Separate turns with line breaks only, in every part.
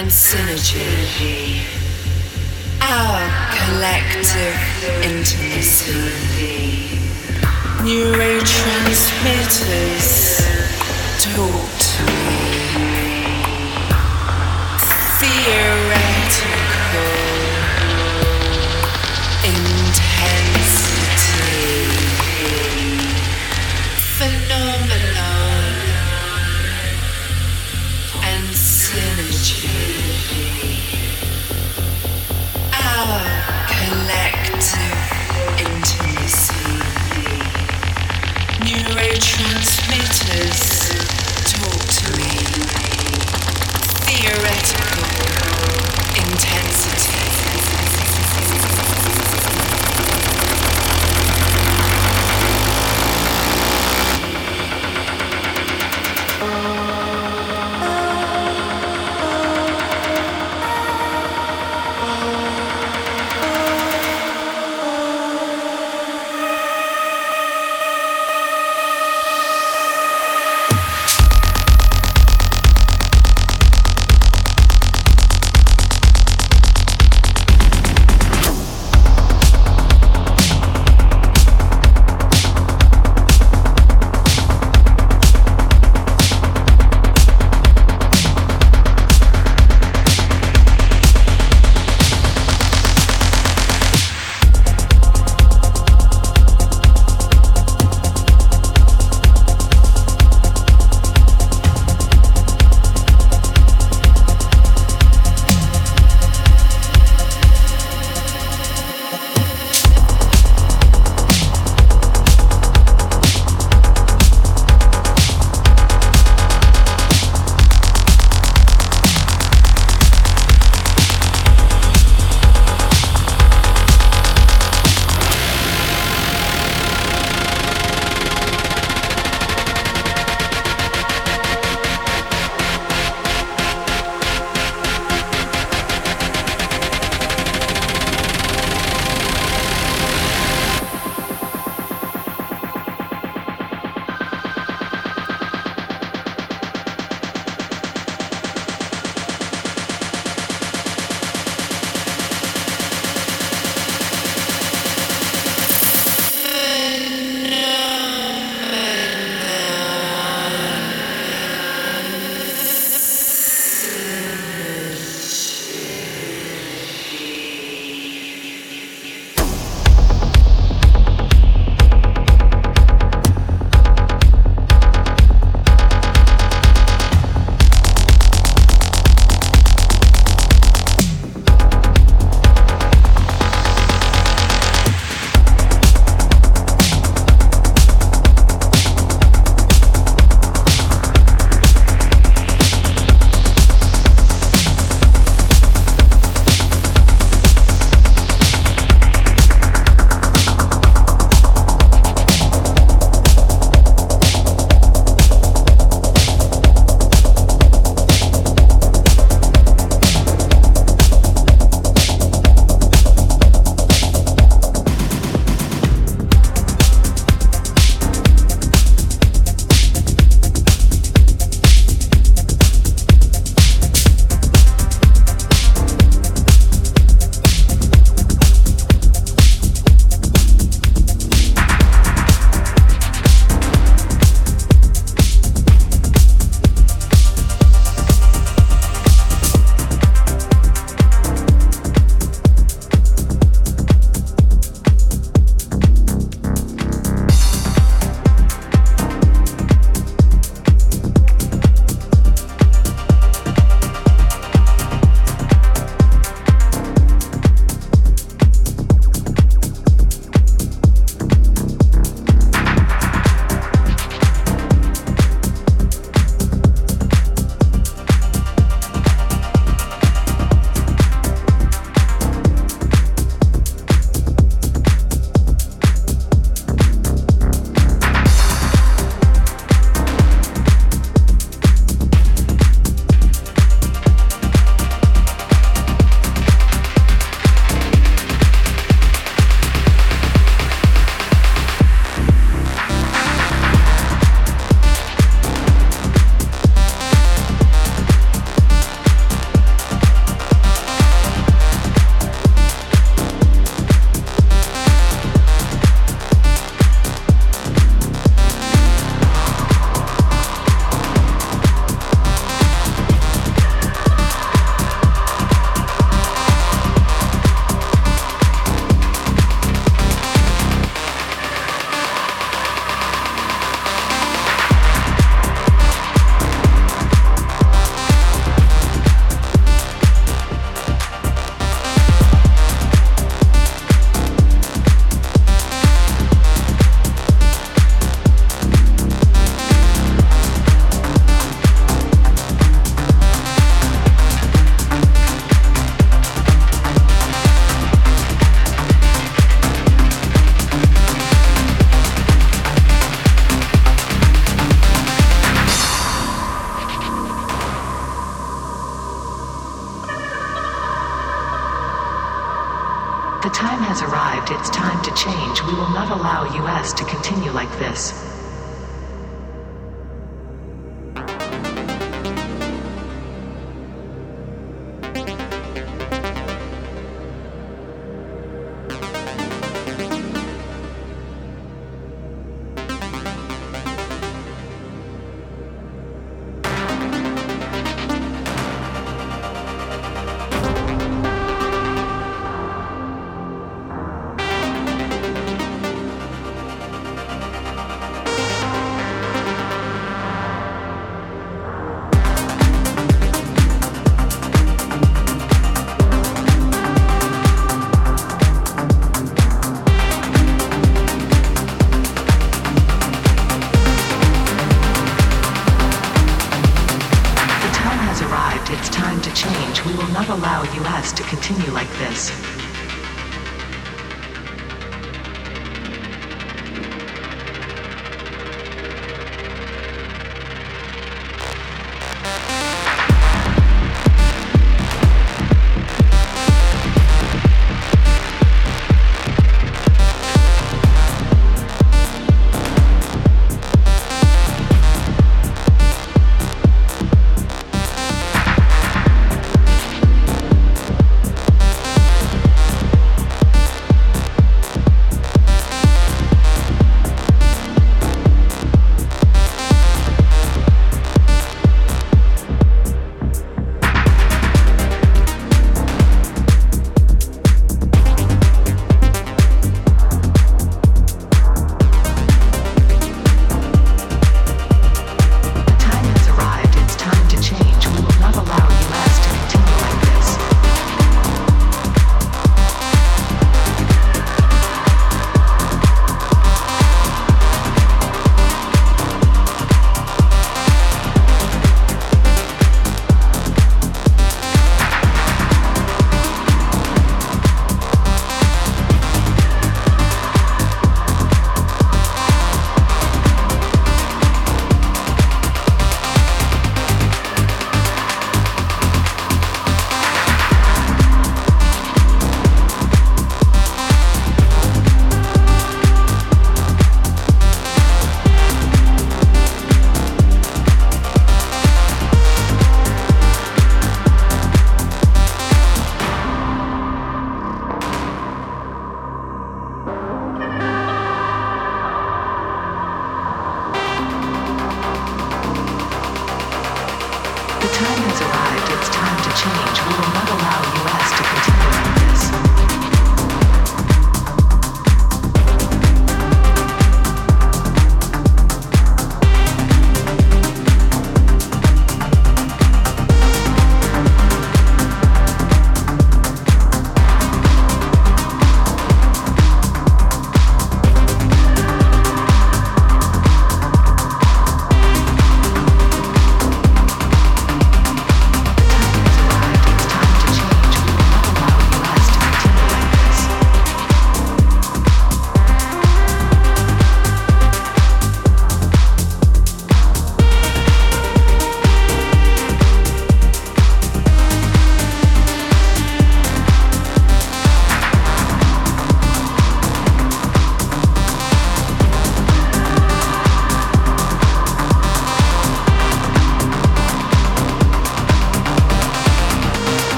and
synergy, our collective intimacy. Neurotransmitters talk to me. Fear.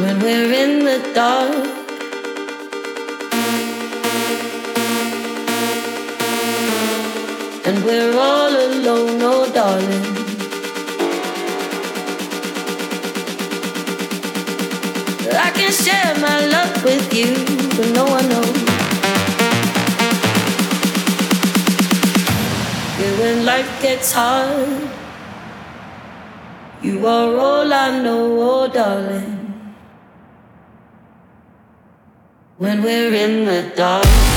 When we're in the dark. And we're all alone, oh darling. I can share my love with you, but no one knows. Yeah, when life gets hard, you are all I know, oh darling. when we're in the dark.